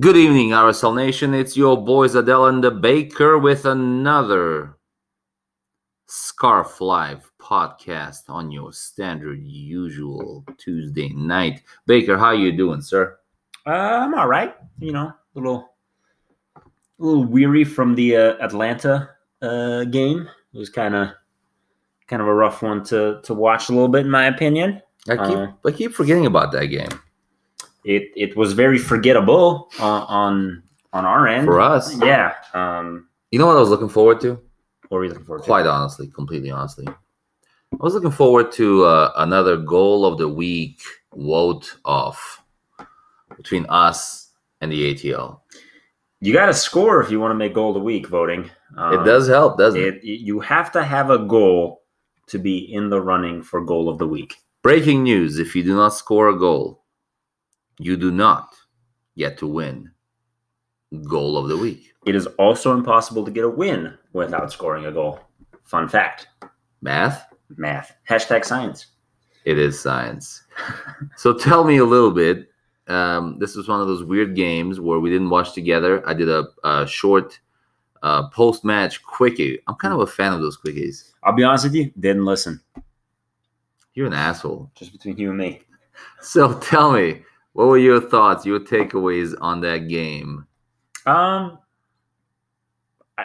Good evening, RSL Nation. It's your boys Adele and the Baker with another Scarf Live podcast on your standard usual Tuesday night. Baker, how you doing, sir? Uh, I'm all right. You know, a little, a little weary from the uh, Atlanta uh, game. It was kind of, kind of a rough one to to watch a little bit, in my opinion. I keep Uh, I keep forgetting about that game. It it was very forgettable on on, on our end. For us. yeah. Um, You know what I was looking forward to? what were you looking forward to? Quite honestly, completely honestly. I was looking forward to uh, another goal of the week vote off between us and the ATL. You got to score if you want to make goal of the week voting. Um, it does help, doesn't it? It you have to have a goal to be in the running for goal of the week. Breaking news if you do not score a goal, you do not get to win goal of the week. It is also impossible to get a win without scoring a goal. Fun fact. Math? Math. Hashtag science. It is science. so tell me a little bit. Um, this was one of those weird games where we didn't watch together. I did a, a short uh, post match quickie. I'm kind of a fan of those quickies. I'll be honest with you, didn't listen. You're an asshole. Just between you and me. So tell me, what were your thoughts, your takeaways on that game? Um I,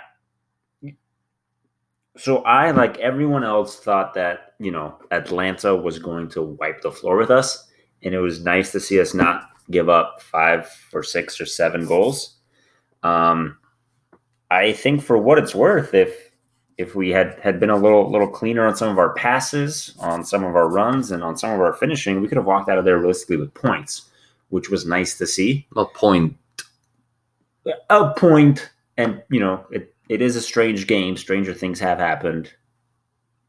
so I like everyone else thought that, you know, Atlanta was going to wipe the floor with us and it was nice to see us not give up 5 or 6 or 7 goals. Um I think for what it's worth if if we had had been a little little cleaner on some of our passes, on some of our runs and on some of our finishing, we could have walked out of there realistically with points, which was nice to see. A point. a point and you know it, it is a strange game. Stranger things have happened.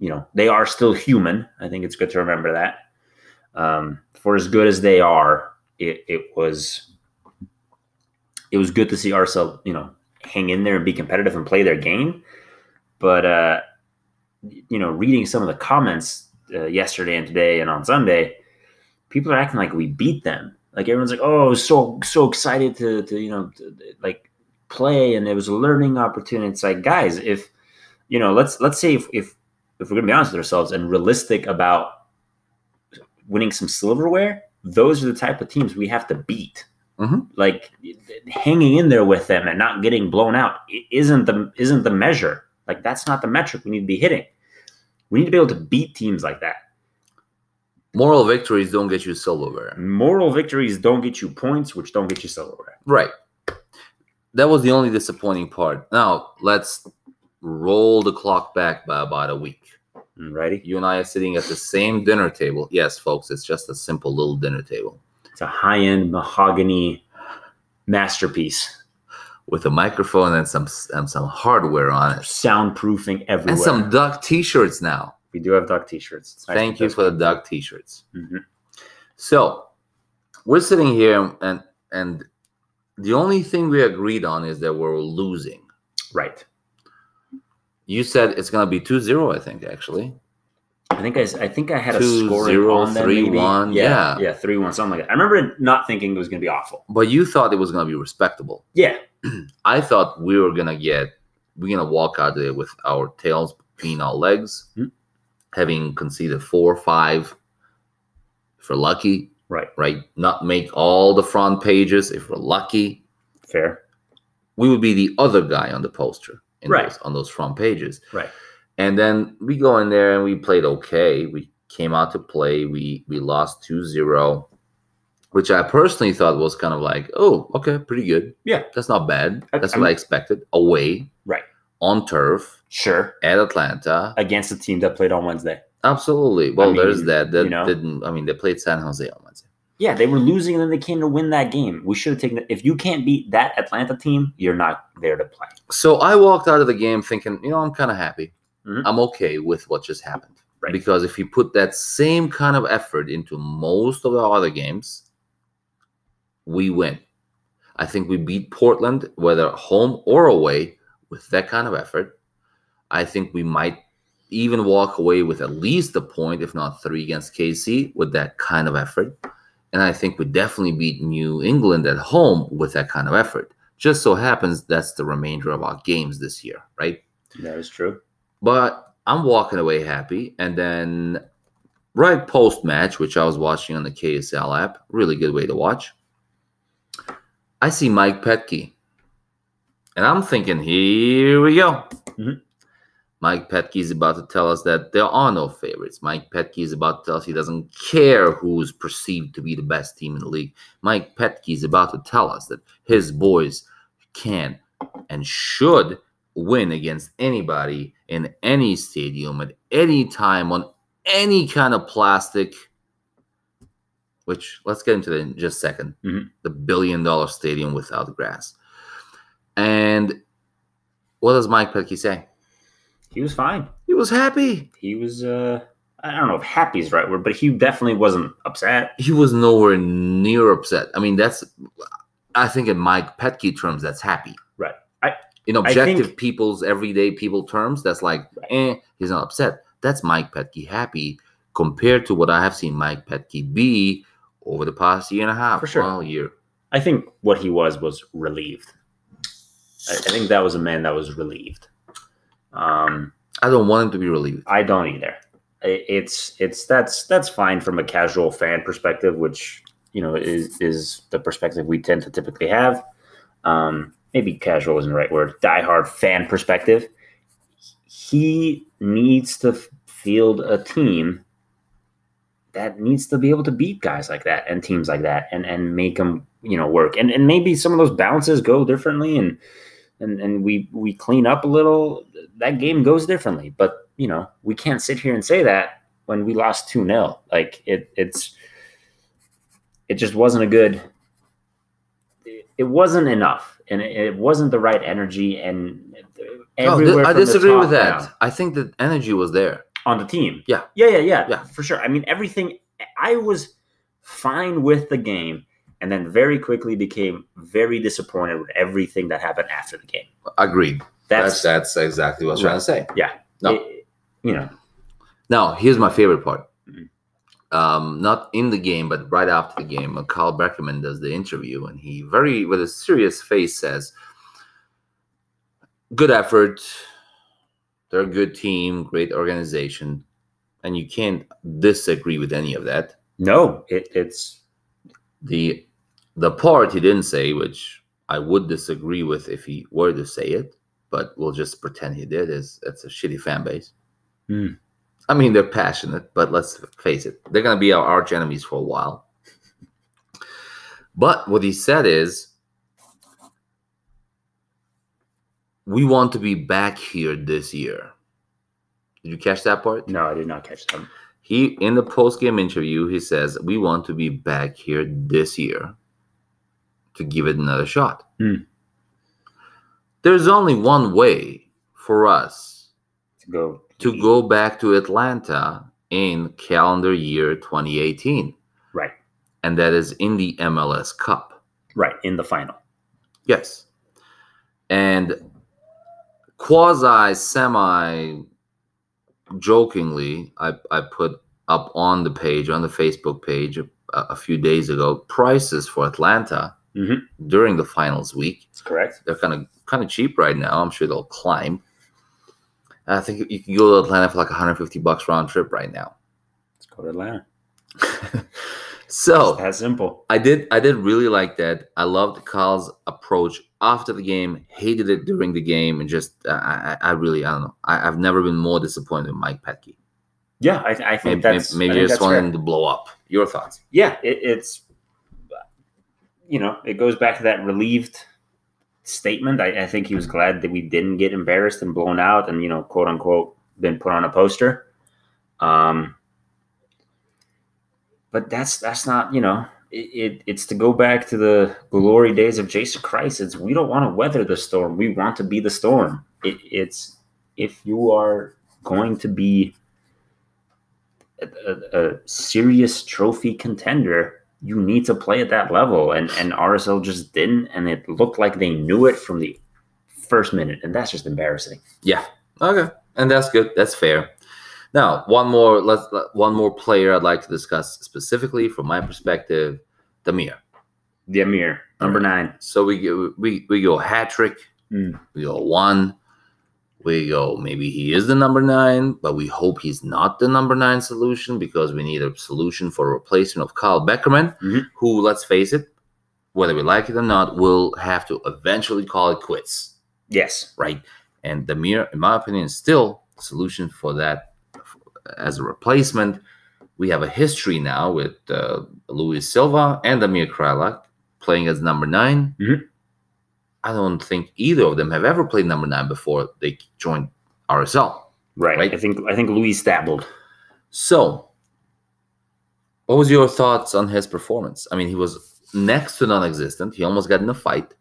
You know they are still human. I think it's good to remember that. Um, for as good as they are it, it was it was good to see ourselves you know hang in there and be competitive and play their game. But uh you know reading some of the comments uh, yesterday and today and on sunday people are acting like we beat them like everyone's like, oh, so so excited to to you know to, like play, and it was a learning opportunity. It's like, guys, if you know, let's let's say if if, if we're gonna be honest with ourselves and realistic about winning some silverware, those are the type of teams we have to beat. Mhm. Like hanging in there with them and not getting blown out isn't the isn't the measure. Like that's not the metric we need to be hitting. We need to be able to beat teams like that. Moral victories don't get you silverware. Moral victories don't get you points, which don't get you silverware. Right. That was the only disappointing part. Now, let's roll the clock back by about a week. Mm, ready? You and I are sitting at the same dinner table. Yes, folks, it's just a simple little dinner table It's a high-end mahogany masterpiece. with a microphone and some and some hardware on it. Soundproofing everywhere. And some duck t-shirts now. We do have duck t-shirts. Nice Thank you for the duck t-shirts. Mhm. So, we're sitting here and and the only thing we agreed on is that we're losing. Right. You said it's going to be 2-0, I think actually. I think I, I think I had a Two, scoring zero, on three, maybe. one, Yeah, yeah. yeah, three one, something like that. I remember not thinking it was going to be awful. But you thought it was going to be respectable. Yeah, I thought we were gonna get we're gonna walk out there with our tails between our legs, Hmm. Having conceded four, or five, if we're lucky, right. right? Not make all the front pages if we're lucky. Fair. We would be the other guy on the poster in Right. those, on those front pages. Right. And then we go in there and we played okay. We came out to play. We we lost 2-0, which I personally thought was kind of like, oh, okay, pretty good. Yeah. That's not bad. I- That's I'm- what I expected. Away. Right. On turf Sure. at Atlanta. Against a team that played on Wednesday. Absolutely. Well, there's mean, that. That you know. didn't I mean they played San Jose on Wednesday. Yeah, they were losing and then they came to win that game. We should have taken it. If you can't beat that Atlanta team, you're not there to play. So I walked out of the game thinking, you know, I'm kind of happy. Mhm. I'm okay with what just happened. Right. Because if you put that same kind of effort into most of the other games, we win. I think we beat Portland, whether home or away, with that kind of effort. I think we might even walk away with at least a point, if not three, against KC with that kind of effort. And I think we definitely beat New England at home with that kind of effort. Just so happens that's the remainder of our games this year, right? That is true. But I'm walking away happy. And then right post match, which I was watching on the KSL app, really good way to watch. I see Mike Petke. And I'm thinking, here we go. Mhm. Mike Petke is about to tell us that there are no favorites. Mike Petke is about to tell us he doesn't care who's perceived to be the best team in the league. Mike Petke is about to tell us that his boys can and should win against anybody in any stadium at any time on any kind of plastic. Which let's get into that in just a 2nd Mhm. The billion dollar stadium without grass. And what does Mike Petke say? He was fine. He was happy. He was. uh I don't know if happy is the right word, but he definitely wasn't upset. He was nowhere near upset. I mean, that's I think in Mike Petke terms, that's happy. Right. I- in I objective think- people's everyday people terms, that's like, eh, he's not upset. That's Mike Petke happy compared to what I have seen Mike Petke be over the past year and a half. For sure. Well, year. I think what he was was relieved. I, I think that was a man that was relieved. Um, I don't want him to be relieved. I don't either. It's it's that's that's fine from a casual fan perspective, which you know is is the perspective we tend to typically have. Um, maybe casual isn't the right word. Diehard fan perspective. He needs to field a team that needs to be able to beat guys like that and teams like that and and make them you know work and and maybe some of those bounces go differently and and and we we clean up a little that game goes differently but you know we can't sit here and say that when we lost 2-0 like it it's it just wasn't a good it, wasn't enough and it, it wasn't the right energy and No, everywhere I from the disagree with that. down I think the energy was there. on the team. Yeah. Yeah, yeah, yeah. Yeah. For sure. I mean, everything I was fine with the game and then very quickly became very disappointed with everything that happened after the game. Agreed. That's That's, that's exactly what I was trying to say. yeah. No. it- you know, Now, here's my favorite part. Mhm. Um, not in the game, but right after the game, uh, Kyle Beckerman does the interview, and he very, with a serious face, says, "Good effort. They're a good team, great organization, and you can't disagree with any of that." no, it, it's The the part he didn't say, which I would disagree with if he were to say it, but we'll just pretend he did, is it's a shitty fan base. Hmm. I mean, they're passionate, but let's face it, they're going to be our arch enemies for a while. But what he said is, we want to be back here this year. Did you catch that part? no, I did not catch that. He in the post game interview, he says, "We want to be back here this year to give it another shot." Hmm. There's only one way for us To go to go back to Atlanta in calendar year 2018, right, and that is in the MLS Cup. right in the final. Yes. And quasi semi jokingly, I, I put up on the page, on the Facebook page a, a few days ago, prices for Atlanta Mhm. during the finals week. That's correct. They're kind of kind of cheap right now. I'm sure they'll climb. I think you can go to Atlanta for like 150 bucks round trip right now. Let's go to Atlanta. so It's that simple. I did I did really like that. I loved Kyle's approach after the game, hated it during the game, and just I, I I really I don't know. I, I've never been more disappointed with Mike Petke. Yeah, I, I think Maybe, that's maybe I I think just that's fair. to blow up. Your thoughts? yeah, it, it's you know, it goes back to that relieved statement. I, I think he was glad that we didn't get embarrassed and blown out, and you know, quote unquote, been put on a poster. Um, but that's that's not you know, it, it it's to go back to the glory days of Jason Kreis. It's we don't want to weather the storm. We want to be the storm. It, it's if you are going to be a, a, a serious trophy contender, you need to play at that level. And and RSL just didn't, and it looked like they knew it from the first minute, and that's just embarrassing. Yeah. Okay. And that's good. That's fair. Now, one more. Let's one more player I'd like to discuss specifically from my perspective, Damir. The Amir, number nine. So we go we we go hat trick. Mm. We go one. We go maybe he is the number nine, but we hope he's not the number nine solution because we need a solution for a replacement of Kyle Beckerman, Mhm. who, let's face it, whether we like it or not, will have to eventually call it quits, Yes. right? And the Damir, in my opinion, still solution for that as a replacement. We have a history now with uh, Luis Silva and Amir Kreilach playing as number 9 Mhm. I don't think either of them have ever played number nine before they joined RSL. Right. Right. I think I think Luis dabbled. So, what was your thoughts on his performance? I mean, he was next to non-existent. He almost got in a fight,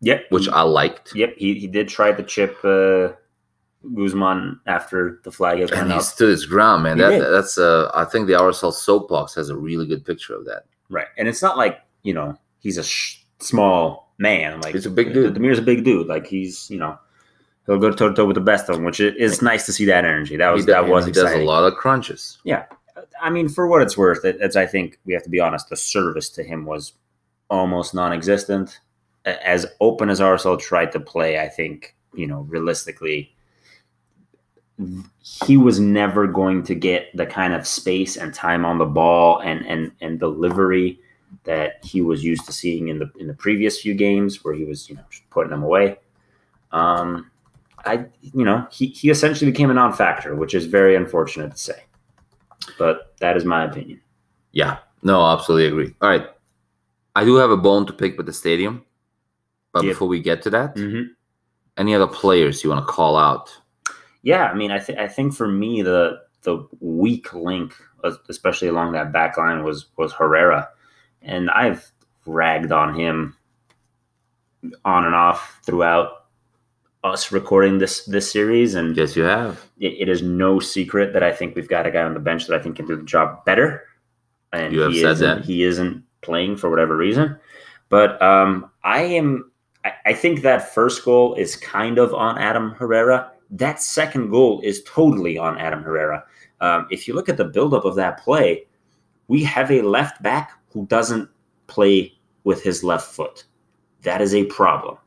Yep. which I liked. Yep. He he did try to chip uh, Guzman after the flag had And he up. stood his ground, man. That, that's uh, I think the RSL soapbox has a really good picture of that. Right. And it's not like you know he's a sh- small man. Like He's a big dude. Damir's a big dude. Like he's you know he'll go toe to toe with the best of them, which is nice to see that energy. That was that was he does a lot of crunches. Yeah, I mean, for what it's worth, it, it's I think we have to be honest. The service to him was almost non-existent. As open as RSL tried to play, I think you know realistically, he was never going to get the kind of space and time on the ball and and and delivery that he was used to seeing in the in the previous few games, where he was you know just putting them away. Um, I you know he he essentially became a non-factor, which is very unfortunate to say but that is my opinion. Yeah, no, absolutely agree. All right, I do have a bone to pick with the stadium, but Yeah. before we get to that, Mm-hmm. any other players you want to call out? Yeah, I mean, I think I think for me the the weak link, especially along that back line, was was Herrera, and I've ragged on him on and off throughout us recording this this series, and Yes, you have. it, it is no secret that I think we've got a guy on the bench that I think can do the job better. And You have he said isn't, that. he isn't playing for whatever reason. But um, I am. I, I think that first goal is kind of on Aaron Herrera. That second goal is totally on Aaron Herrera. Um, if you look at the buildup of that play, we have a left back who doesn't play with his left foot. That is a problem.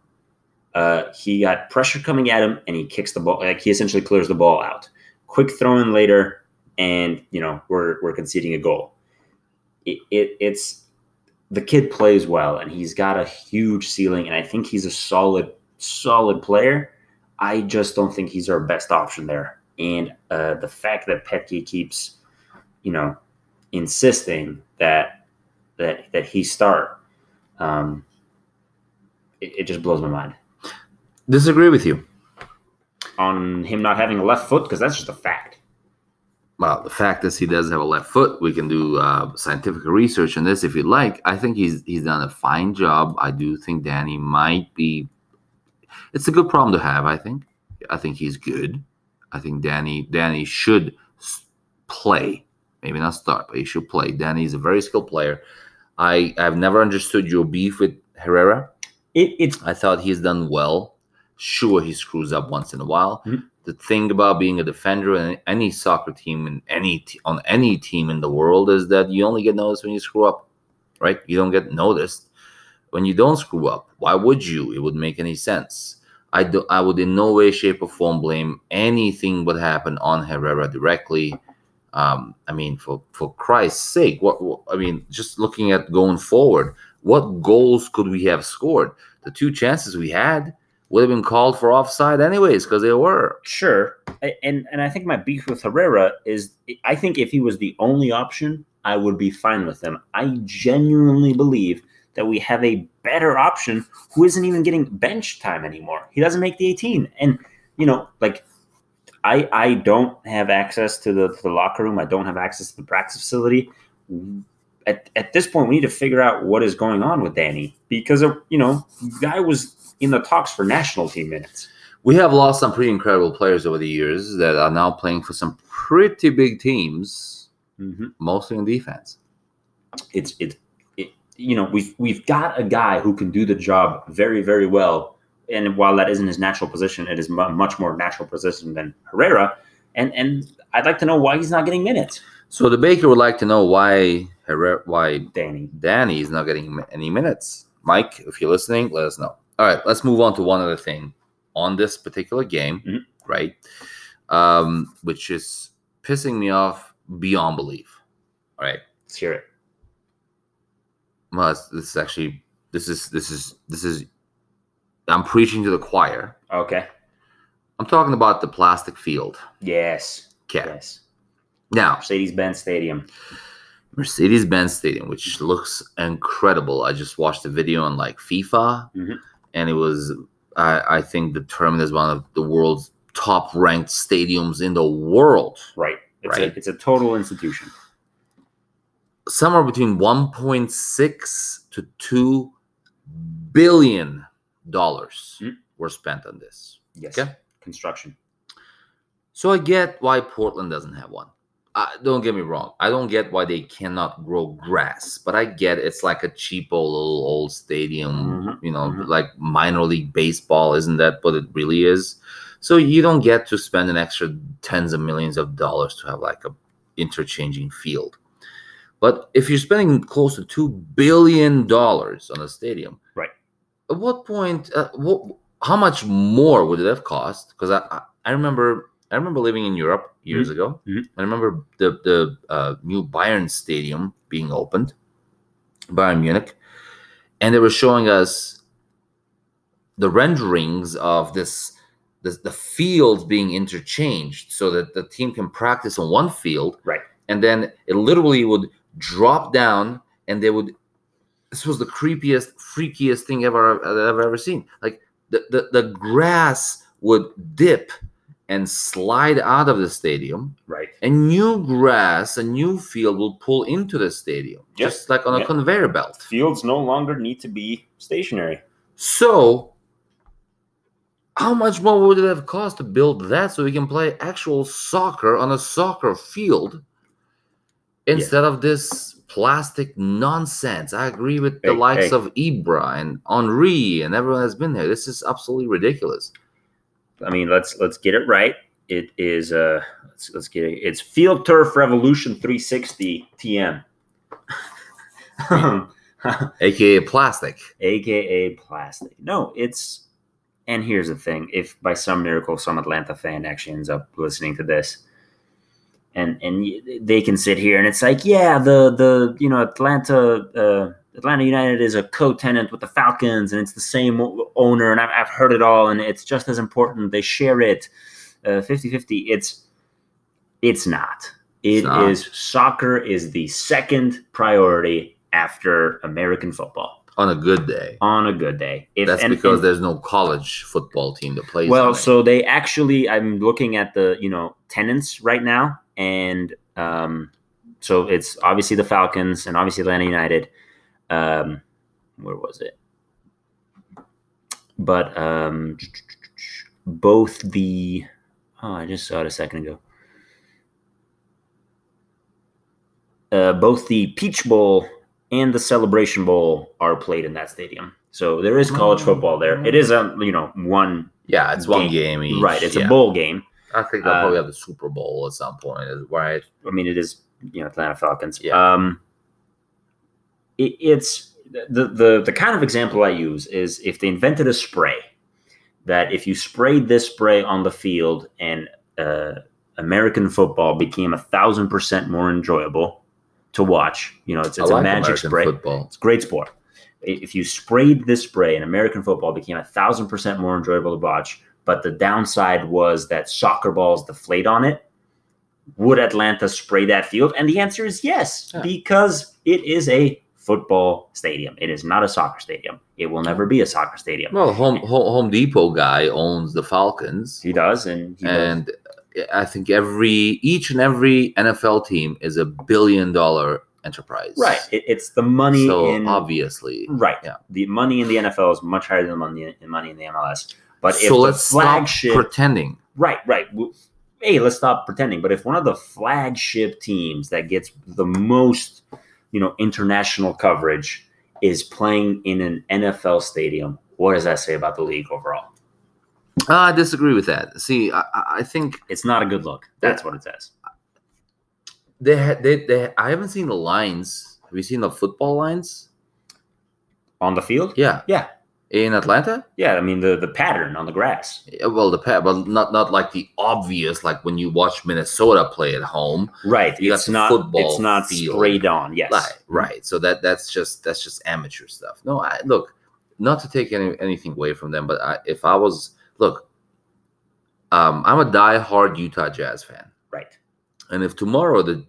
Uh, he got pressure coming at him, and he kicks the ball. Like he essentially clears the ball out. Quick throw in later, and you know we're we're conceding a goal. It, it it's the kid plays well, and he's got a huge ceiling, and I think he's a solid solid player. I just don't think he's our best option there. And uh, the fact that Petke keeps, you know, insisting that that that he start, um, it, it just blows my mind Disagree with you. on him not having a left foot because that's just a fact. Well, the fact is he does have a left foot. We can do uh, scientific research on this if you'd like. I think he's he's done a fine job. I do think Danny might be. It's a good problem to have. I think. I think he's good. I think Danny Danny should play. Maybe not start, but he should play. Danny's a very skilled player. I I've never understood your beef with Herrera. It, it's I thought he's done well. Sure, he screws up once in a while. Mhm. The thing about being a defender in any soccer team in any t- on any team in the world is that you only get noticed when you screw up, right? You don't get noticed when you don't screw up. Why would you? It wouldn't make any sense. I do. I would in no way, shape, or form blame anything what happened on Herrera directly. Um, I mean, for for Christ's sake, what, what I mean, just looking at going forward, what goals could we have scored? The two chances we had would have been called for offside anyways because they were. sure, and and I think my beef with Herrera is I think if he was the only option, I would be fine with him. I genuinely believe that we have a better option who isn't even getting bench time anymore. He doesn't make the 18, and you know, like I I don't have access to the to the locker room. I don't have access to the practice facility. At, at this point, we need to figure out what is going on with Danny because you know, guy was in the talks for national team minutes. We have lost some pretty incredible players over the years that are now playing for some pretty big teams, Mm-hmm. mostly in defense. it's it's it, you know we've we've got a guy who can do the job very very well and while that isn't his natural position it is a much more natural position than herrera and and I'd like to know why he's not getting minutes. So the baker would like to know why Herrera, why Danny. Danny is not getting any minutes. Mike, if you're listening, let us know. All right, let's move on to one other thing on this particular game, Mhm. right? Um, which is pissing me off beyond belief. All right. Let's hear it. Well, this is actually this is this is this is I'm preaching to the choir. Okay. I'm talking about the plastic field. Yes. Okay. Yes. Now, Mercedes-Benz Stadium. Mercedes Benz Stadium, which looks incredible. I just watched a video on like FIFA, Mhm. and it was, I, I think, determined as one of the world's top ranked stadiums in the world. Right. It's Right. a it's a total institution. Somewhere between 1.6 to 2 billion dollars Mhm. were spent on this. Yes. Okay. Construction. So I get why Portland doesn't have one. Uh, don't get me wrong. I don't get why they cannot grow grass, but I get it's like a cheapo little old stadium, Mhm, you know, mhm. like minor league baseball. Isn't that what it really is? So you don't get to spend an extra tens of millions of dollars to have like a interchanging field. But if you're spending close to two billion dollars on a stadium, Right. At what point? Uh, what? How much more would it have cost? Because I, I, I remember, I remember living in Europe years ago. Mhm. I remember the the uh, new Bayern Stadium being opened, Bayern Munich, and they were showing us the renderings of this. The, the fields being interchanged so that the team can practice on one field Right. and then it literally would drop down and they would this was the creepiest freakiest thing ever that i've ever seen like the, the, the grass would dip and slide out of the stadium Right. and new grass a new field will pull into the stadium Yep. just like on a Yep. conveyor belt Fields no longer need to be stationary. so how much more would it have cost to build that so we can play actual soccer on a soccer field instead of this plastic nonsense? I agree with the Hey, likes hey. of Ibra and Henry and everyone has been there. This is absolutely ridiculous. I mean, let's let's get it right. It is uh let's let's get it. It's Field Turf Revolution 360 TM. AKA plastic. AKA plastic. No, it's and here's the thing. If by some miracle some Atlanta fan actually ends up listening to this and and they can sit here and it's like, yeah, the the you know Atlanta uh Atlanta United is a co-tenant with the Falcons, and it's the same owner, and I've, I've heard it all, and it's just as important. They share it, uh, 50-50. It's it's not. It not. is soccer is the second priority after American football On a good day. on a good day. If, That's and- because and- there's no college football team to play. well, so they actually, I'm looking at the you know tenants right now, and um, so it's obviously the Falcons and obviously Atlanta United. Um, where was it? But um, both the oh, I just saw it a second ago. Uh, both the Peach Bowl and the Celebration Bowl are played in that stadium. So there is college football there. It is a you know one yeah, it's one game. game each. right. It's yeah. a bowl game. I think they'll uh, probably have the Super Bowl at some point, right? I mean, it is you know Atlanta Falcons. Yeah. Um, it, it's the the the kind of example I use is if they invented a spray that if you sprayed this spray on the field and uh, American football became a thousand percent more enjoyable to watch. You know, it's, it's like a magic American spray. football. It's great sport. If you sprayed this spray and American football became a thousand percent more enjoyable to watch, but the downside was that soccer balls deflate on it, would Atlanta spray that field? And the answer is yes, Yeah. because it is a football stadium. It is not a soccer stadium. It will never be a soccer stadium. Well, Home Home Home Depot guy owns the Falcons, He does, and he does. and I think every each and every NFL team is a billion dollar enterprise. right. It, it's the money So in obviously, right. yeah. The money in the NFL is much higher than the money in money in the MLS. But if so let's flagship stop pretending. Right, right. Hey, let's stop pretending. But if one of the flagship teams that gets the most, you know, international coverage is playing in an NFL stadium, what does that say about the league overall? Ah, I disagree with that. See, I, I think It's not a good look. That's what it says. they had they, they I haven't seen the lines. Have you seen the football lines? On the field? Yeah, Yeah. In Atlanta. Yeah, I mean the the pattern on the grass. Yeah, Well, the pa- but not not like the obvious like when you watch Minnesota play at home. Right. You it's not football it's not field. sprayed on. Yes. Right, right. So that that's just that's just amateur stuff. No, I look, not to take any anything away from them, but I, if I was look, um, I'm a diehard Utah Jazz fan, Right. and if tomorrow the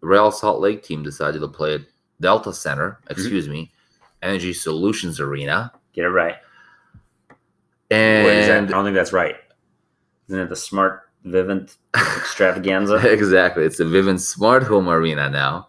Real Salt Lake team decided to play at Delta Center, excuse me, Energy Solutions Arena, Get it right. That? I don't think that's right. Isn't it the smart Vivint extravaganza? exactly. It's the Vivint Smart Home Arena now.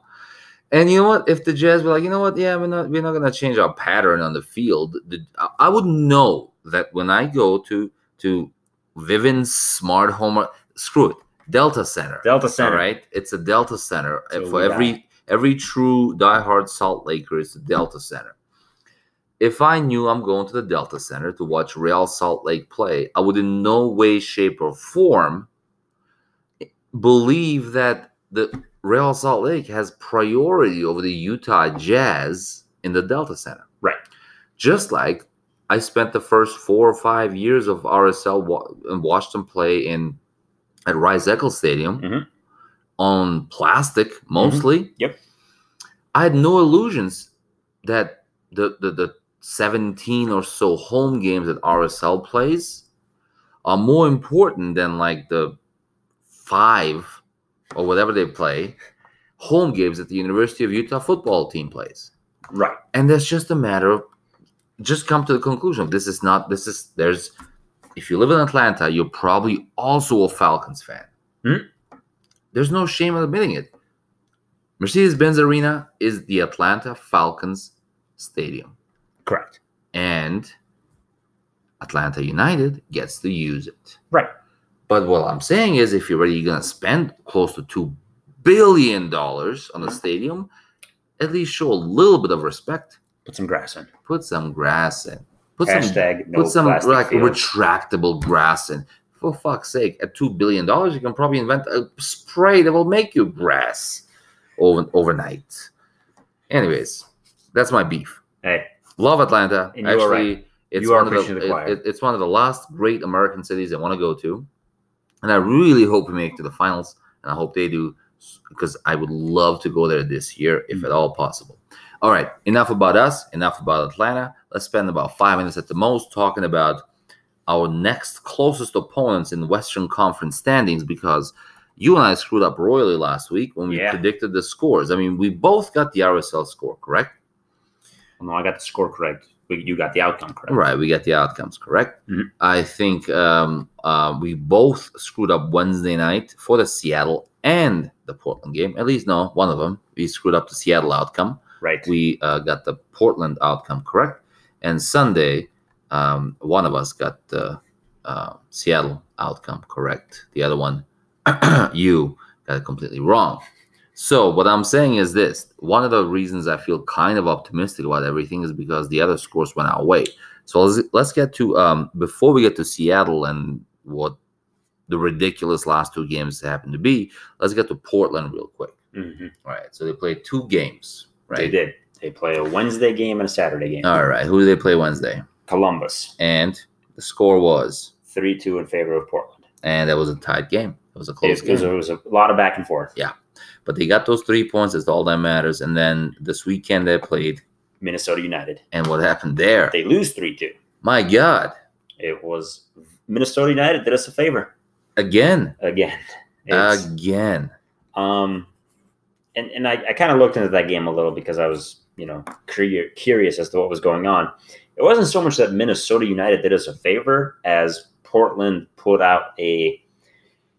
And you know what? If the Jazz were like, you know what? Yeah, we're not we're not gonna change our pattern on the field. The, I- would know that when I go to to Vivint Smart Home, screw it, Delta Center. Delta Center. Right, it's a Delta Center So for every every true diehard Salt Laker It's the Delta Center. If I knew I'm going to the Delta Center to watch Real Salt Lake play, I would in no way, shape, or form believe that the Real Salt Lake has priority over the Utah Jazz in the Delta Center. Right. Just like I spent the first four or five years of RSL wa- and watched them play in at Rice Eccles Stadium Mhm. on plastic mostly. Yep. I had no illusions that the, the the 17 or so home games that RSL plays are more important than like the five or whatever they play home games that the University of Utah football team plays. Right. And that's just a matter of just come to the conclusion of this is not this is there's if you live in Atlanta, you're probably also a Falcons fan. Hmm. There's no shame in admitting it. Mercedes-Benz Arena is the Atlanta Falcons stadium. Correct. And Atlanta United gets to use it. Right. But what I'm saying is if you're already gonna spend close to two billion dollars on a stadium, at least show a little bit of respect. Put some grass in. Put some grass in. Put some Hashtag no put some like field. retractable grass in. For fuck's sake, at two billion dollars, you can probably invent a spray that will make you grass over, overnight. Anyways, that's my beef. Hey, Love Atlanta. And Actually, it's You are one of the, it- it's one of the last great American cities I want to go to, and I really hope we make it to the finals. And I hope they do because I would love to go there this year if Mm. at all possible. All right, enough about us. Enough about Atlanta. Let's spend about five minutes at the most talking about our next closest opponents in Western Conference standings because you and I screwed up royally last week when we Yeah. predicted the scores. I mean, we both got the RSL score correct. No, I got the score correct. but You got the outcome correct. Right, we got the outcomes correct. Mhm. I think um, uh, we both screwed up Wednesday night for the Seattle and the Portland game. At least, no, one of them. We screwed up the Seattle outcome. Right. We uh, got the Portland outcome correct. And Sunday, um, one of us got the uh, Seattle outcome correct. The other one, you got it completely wrong. So what I'm saying is this: one of the reasons I feel kind of optimistic about everything is because the other scores went our way. So let's let's get to um, before we get to Seattle and what the ridiculous last two games happen to be. Let's get to Portland real quick. Mhm. All right, so they played two games, right? They did. They play a Wednesday game and a Saturday game. All right, who do they play Wednesday? Columbus, And the score was, 3 2 in favor of Portland. and that was a tight game. It was a close It, game, it was a lot of back and forth. But they got those three points. That's all that matters. And then this weekend they played, Minnesota United. and what happened there? They lose 3 2. My God, It was Minnesota United did us a favor again, again. It's- again. Um, and and I, I kind of looked into that game a little because I was you know curi- curious as to what was going on. It wasn't so much that Minnesota United did us a favor as Portland put out a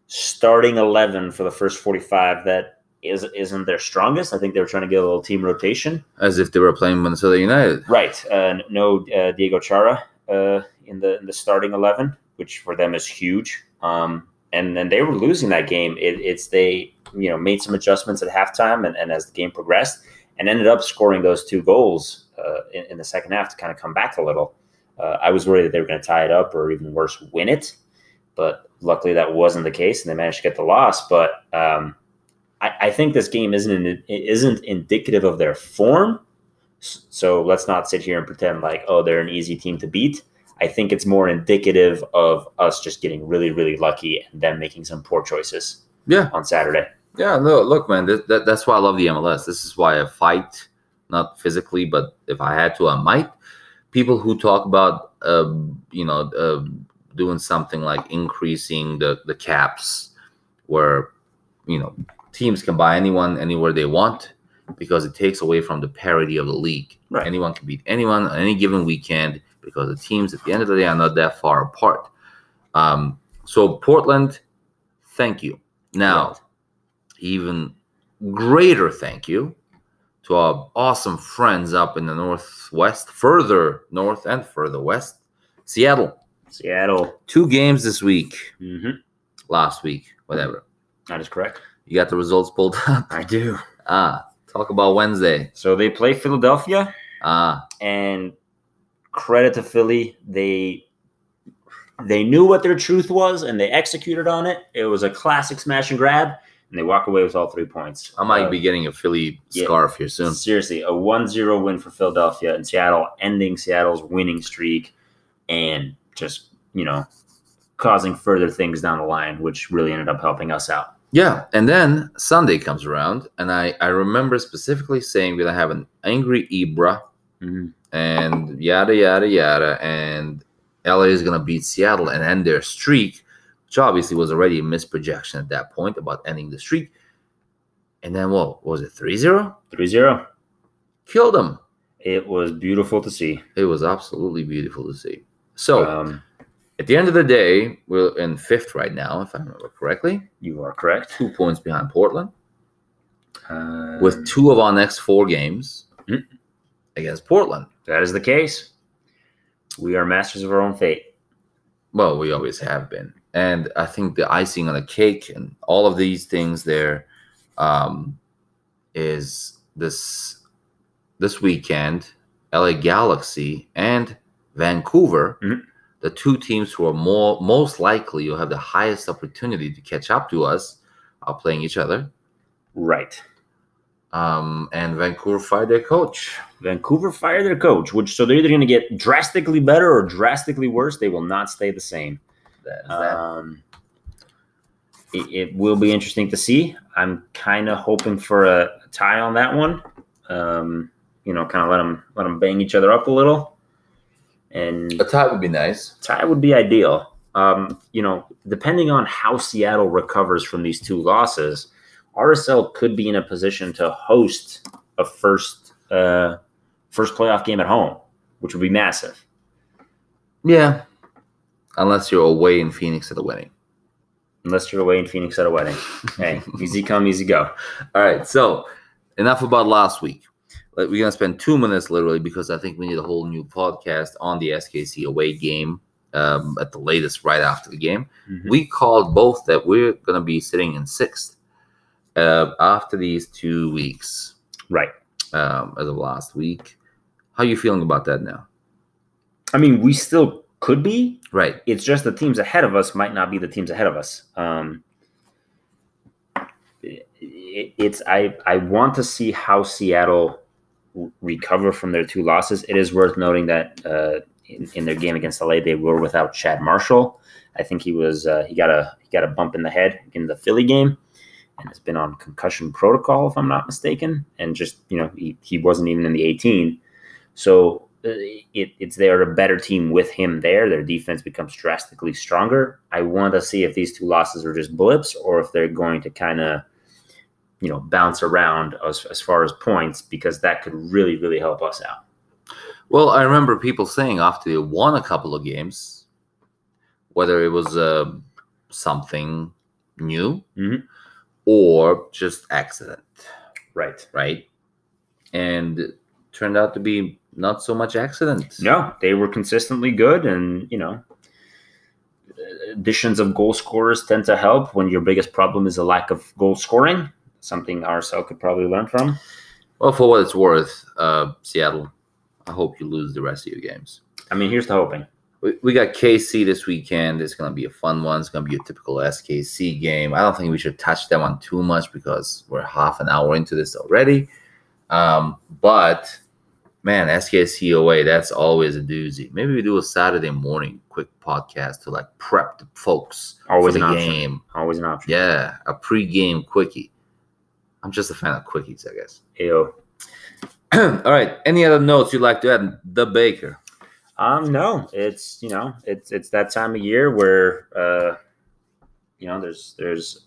starting eleven for the first forty five that is isn't their strongest. I think they were trying to get a little team rotation. As if they were playing Minnesota United. Right. Uh, no uh, Diego Chara uh, in the in the starting eleven, which for them is huge. Um, and then they were losing that game. It, it's they you know made some adjustments at halftime, and, and as the game progressed, and ended up scoring those two goals uh, in, in the second half to kind of come back a little. Uh, I was worried that they were going to tie it up or even worse, win it. But luckily, that wasn't the case, and they managed to get the loss. But um, I, I, think this game isn't isn't indicative of their form. So let's not sit here and pretend like oh they're an easy team to beat. I think it's more indicative of us just getting really really lucky and them making some poor choices. Yeah, on Saturday. Yeah, no, look, man, that, that, that's why I love the MLS. This is why I fight, not physically, but if I had to, I might. People who talk about, uh, you know, uh, doing something like increasing the the caps, where you know teams can buy anyone anywhere they want because it takes away from the parity of the league. Right. Anyone can beat anyone on any given weekend because the teams at the end of the day are not that far apart. Um, so Portland, thank you. Now, right. even greater thank you to our awesome friends up in the northwest, further north and further west, Seattle. Seattle. Two games this week. Mm-hmm. Last week, whatever. That is correct. You got the results pulled up? I do. Ah, talk about Wednesday. So they play Philadelphia. Ah. And credit to Philly, they they knew what their truth was and they executed on it. It was a classic smash and grab, and they walk away with all three points. I might uh, be getting a Philly yeah, scarf here soon. Seriously, a 1-0 win for Philadelphia and Seattle, ending Seattle's winning streak, and just you know causing further things down the line, which really ended up helping us out. Yeah, and then Sunday comes around, and I I remember specifically saying we're gonna have an angry Ibra, mm-hmm. and yada yada yada, and LA is gonna beat Seattle and end their streak, which obviously was already a misprojection at that point about ending the streak. And then what, what was it 3-0? 3-0. Killed them. It was beautiful to see. It was absolutely beautiful to see. So. Um, at the end of the day, we're in fifth right now, if I remember correctly. You are correct. Two points behind Portland. Um, with two of our next four games mm-hmm. against Portland. That is the case. We are masters of our own fate. Well, we always have been. And I think the icing on the cake and all of these things there um, is this this weekend, LA Galaxy and Vancouver. Mm-hmm the two teams who are more most likely will have the highest opportunity to catch up to us are playing each other. Right. Um, and Vancouver fired their coach. Vancouver fired their coach, which so they're either going to get drastically better or drastically worse. They will not stay the same. Um, it, it, will be interesting to see. I'm kind of hoping for a, a, tie on that one. Um, you know, kind of let them let them bang each other up a little. And a tie would be nice. Tie would be ideal. Um, you know, depending on how Seattle recovers from these two losses, RSL could be in a position to host a first uh, first playoff game at home, which would be massive. Yeah, unless you're away in Phoenix at a wedding. Unless you're away in Phoenix at a wedding. hey, easy come, easy go. All right, so enough about last week we're gonna spend two minutes literally because I think we need a whole new podcast on the SKC away game um, at the latest right after the game. Mm-hmm. We called both that we're gonna be sitting in sixth uh, after these two weeks, right? Um, as of last week, how are you feeling about that now? I mean, we still could be right. It's just the teams ahead of us might not be the teams ahead of us. Um, it, it's I I want to see how Seattle recover from their two losses. It is worth noting that uh, in, in, their game against LA, they were without Chad Marshall. I think he was uh, he got a he got a bump in the head in the Philly game, and has been on concussion protocol if I'm not mistaken. And just you know he, he wasn't even in the 18, so uh, it, it's they're a better team with him there. Their defense becomes drastically stronger. I want to see if these two losses are just blips or if they're going to kind of you know bounce around as, as far as points because that could really really help us out. Well i remember people saying after they won a couple of games whether it was uh, something new mm-hmm. or just accident. Right. Right? And turned out to be not so much accident. No they were consistently good and you know additions of goal scorers tend to help when your biggest problem is a lack of goal scoring something RSL could probably learn from. Well, for what it's worth, uh, Seattle, I hope you lose the rest of your games. I mean, here's the hoping. We, we got KC this weekend. It's going to be a fun one. It's going to be a typical SKC game. I don't think we should touch them on too much because we're half an hour into this already. Um, but man, SKC away, that's always a doozy. Maybe we do a Saturday morning quick podcast to like prep the folks Always for the an option. game. Always an option. Yeah, a pre-game quickie. I'm just a fan of quickies, I guess. Ayo. All right. Any other notes you'd like to add? The Baker. Um, no, it's you know, it's it's that time of year where uh, you know, there's there's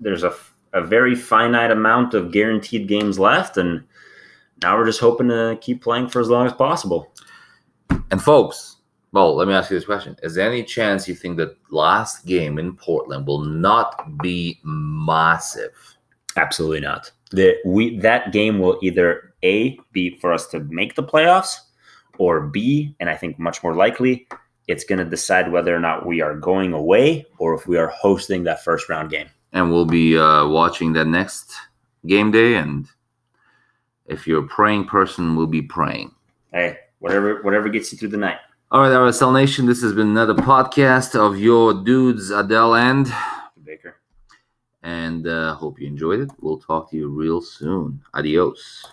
there's a a very finite amount of guaranteed games left, and now we're just hoping to keep playing for as long as possible. And folks, well, let me ask you this question: Is there any chance you think that last game in Portland will not be massive? Absolutely not. That we that game will either a be for us to make the playoffs, or b, and I think much more likely, it's going to decide whether or not we are going away or if we are hosting that first round game. And we'll be uh, watching that next game day. And if you're a praying person, we'll be praying. Hey, whatever whatever gets you through the night. All right, RSL Nation, this has been another podcast of your dudes, Adele and. And uh, hope you enjoyed it. We'll talk to you real soon. Adios.